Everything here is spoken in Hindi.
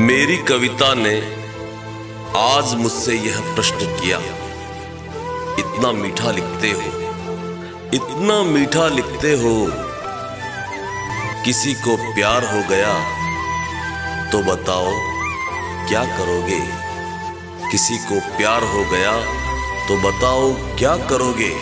मेरी कविता ने आज मुझसे यह प्रश्न किया, इतना मीठा लिखते हो, इतना मीठा लिखते हो, किसी को प्यार हो गया तो बताओ क्या करोगे? किसी को प्यार हो गया तो बताओ क्या करोगे?